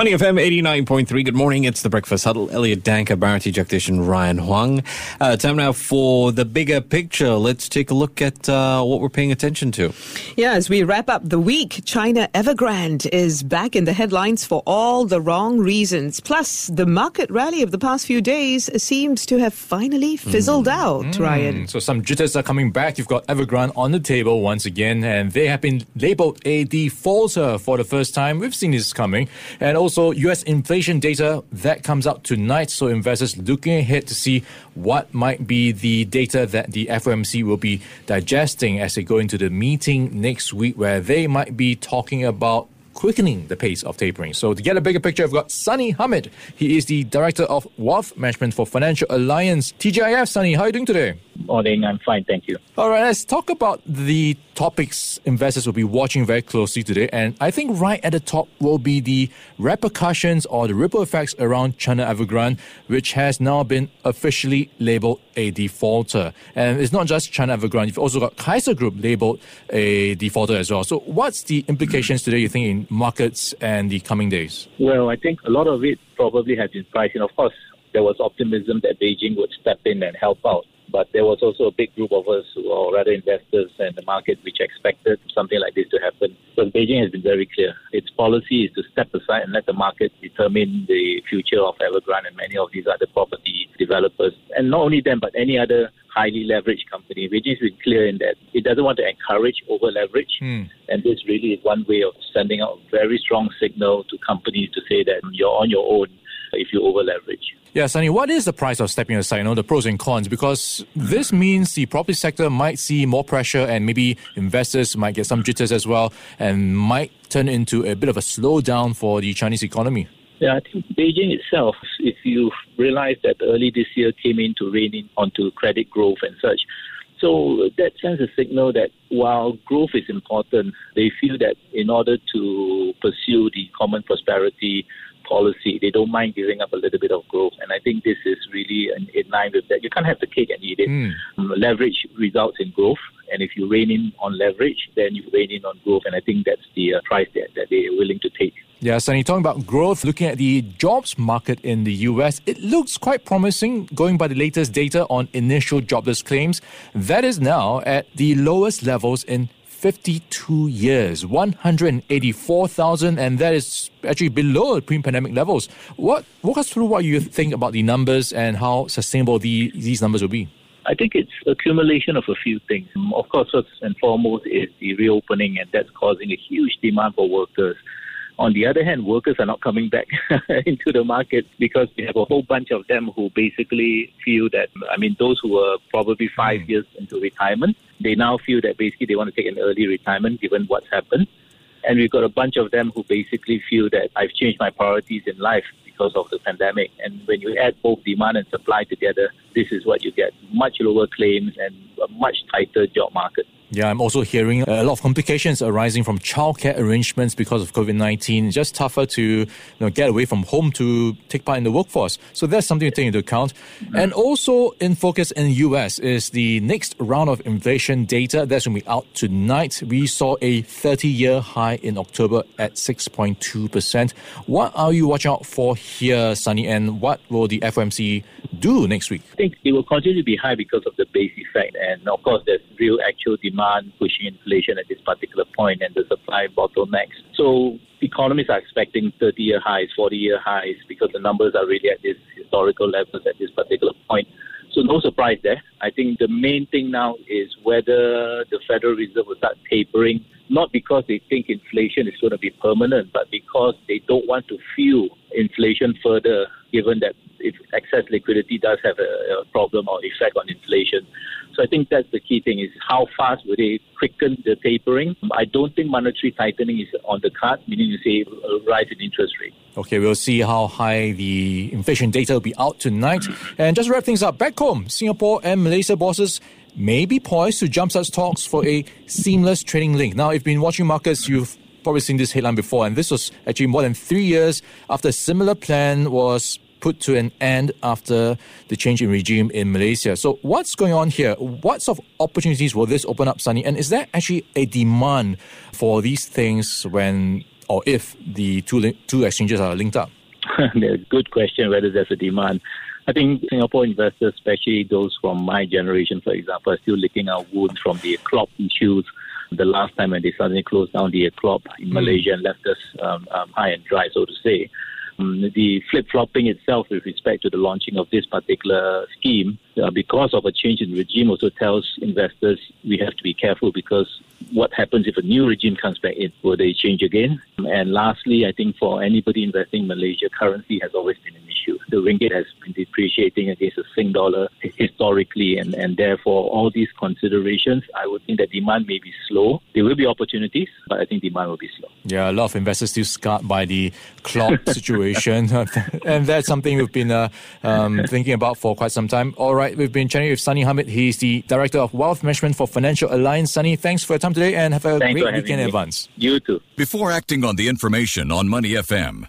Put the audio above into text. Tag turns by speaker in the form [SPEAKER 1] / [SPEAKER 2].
[SPEAKER 1] Money FM 89.3. Good morning. It's the Breakfast Huddle. Elliot Danker, Bharati Jagdish, Ryan Huang. Uh, time now for the bigger picture. Let's take a look at uh, what we're paying attention to.
[SPEAKER 2] Yeah, as we wrap up the week, China Evergrande is back in the headlines for all the wrong reasons. Plus, the market rally of the past few days seems to have finally fizzled mm. out, mm. Ryan.
[SPEAKER 3] So some jitters are coming back. You've got Evergrande on the table once again, and they have been labeled a defaulter for the first time. We've seen this coming. And also also, US inflation data that comes out tonight. So investors looking ahead to see what might be the data that the FOMC will be digesting as they go into the meeting next week, where they might be talking about quickening the pace of tapering. So to get a bigger picture, I've got Sani Hamid. He is the Director of Wealth Management for Financial Alliance. TGIF, Sani, how are you doing today?
[SPEAKER 4] Morning, I'm fine, thank you.
[SPEAKER 3] All right, let's talk about the topics investors will be watching very closely today. And I think right at the top will be the repercussions or the ripple effects around China Evergrande, which has now been officially labeled a defaulter. And it's not just China Evergrande, you've also got Kaisa Group labeled a defaulter as well. So, what's the implications today, you think, in markets and the coming days?
[SPEAKER 4] Well, I think a lot of it probably has been priced in. Of course, there was optimism that Beijing would step in and help out. But there was also a big group of us, who, or rather investors and the market, which expected something like this to happen. Because Beijing has been very clear. Its policy is to step aside and let the market determine the future of Evergrande and many of these other property developers. And not only them, but any other highly leveraged company. Beijing has been clear in that it doesn't want to encourage over leverage. Hmm. And this really is one way of sending out a very strong signal to companies to say that you're on your own if you over leverage.
[SPEAKER 3] Yeah, Sani, what is the price of stepping aside? You know, the pros and cons, because this means the property sector might see more pressure and maybe investors might get some jitters as well and might turn into a bit of a slowdown for the Chinese economy.
[SPEAKER 4] Yeah, I think Beijing itself, if you realize that early this year came in to rein in onto credit growth and such, so that sends a signal that while growth is important, they feel that in order to pursue the common prosperity policy, they don't mind giving up a little bit of growth. And I think this is really in, in line with that. You can't have the cake and eat it. Mm. Leverage results in growth. And if you rein in on leverage, then you rein in on growth. And I think that's the uh, price that, that they are willing to take.
[SPEAKER 3] Yeah, Sani, talking about growth, looking at the jobs market in the US, it looks quite promising going by the latest data on initial jobless claims. That is now at the lowest levels in 52 years, 184,000, and that is actually below pre-pandemic levels. What walk us through what you think about the numbers and how sustainable the, these numbers will be?
[SPEAKER 4] I think it's accumulation of a few things. Of course, first and foremost is the reopening, and that's causing a huge demand for workers. On the other hand, workers are not coming back into the market because we have a whole bunch of them who basically feel that, I mean, those who were probably five mm. years into retirement, they now feel that basically they want to take an early retirement given what's happened. And we've got a bunch of them who basically feel that I've changed my priorities in life because of the pandemic. And when you add both demand and supply together, this is what you get much lower claims and a much tighter job market.
[SPEAKER 3] Yeah, I'm also hearing a lot of complications arising from childcare arrangements because of COVID 19. It's just tougher to you know, get away from home to take part in the workforce. So that's something to take into account. Mm-hmm. And also in focus in the US is the next round of inflation data. That's going to be out tonight. We saw a 30 year high in October at 6.2%. What are you watching out for here, Sani? And what will the FOMC do next week?
[SPEAKER 4] I think it will continue to be high because of the base effect. And of course, there's real actual demand pushing inflation at this particular point and the supply bottlenecks. So economists are expecting 30 year highs, 40 year highs because the numbers are really at this historical levels at this particular point. So no surprise there. I think the main thing now is whether the Federal Reserve will start tapering, not because they think inflation is going to be permanent, but because they don't want to fuel inflation further, given that if excess liquidity does have a, a problem or effect on inflation. So I think that's the key thing is how fast will they quicken the tapering. I don't think monetary tightening is on the card, meaning you say a rise in interest rate.
[SPEAKER 3] Okay, we'll see how high the inflation data will be out tonight. And just wrap things up, back home, Singapore and Malaysia bosses may be poised to jumpstart talks for a seamless trading link. Now, if you've been watching markets, you've probably seen this headline before, and this was actually more than three years after a similar plan was put to an end after the change in regime in Malaysia. So, what's going on here? What sort of opportunities will this open up, Sani? And is there actually a demand for these things when or if the two, two exchanges are linked up?
[SPEAKER 4] Good question whether there's a demand. I think Singapore investors, especially those from my generation, for example, are still licking our wounds from the CLOB issues. The last time when they suddenly closed down the CLOB in mm. Malaysia and left us um, um, high and dry, so to say. Um, the flip flopping itself, with respect to the launching of this particular scheme, uh, because of a change in regime, also tells investors we have to be careful because what happens if a new regime comes back in? Will they change again? And lastly, I think for anybody investing in Malaysia, currency has always been an. The ringgit has been depreciating against the Sing dollar historically, and, and therefore all these considerations, I would think that demand may be slow. There will be opportunities, but I think demand will be slow.
[SPEAKER 3] Yeah, a lot of investors still scarred by the CLOB situation, and that's something we've been uh, um, thinking about for quite some time. All right, we've been chatting with Sani Hamid. He's the Director of Wealth Management for Financial Alliance. Sani, thanks for your time today and have a
[SPEAKER 4] Thanks
[SPEAKER 3] great weekend in advance.
[SPEAKER 4] You too.
[SPEAKER 5] Before acting on the information on Money FM,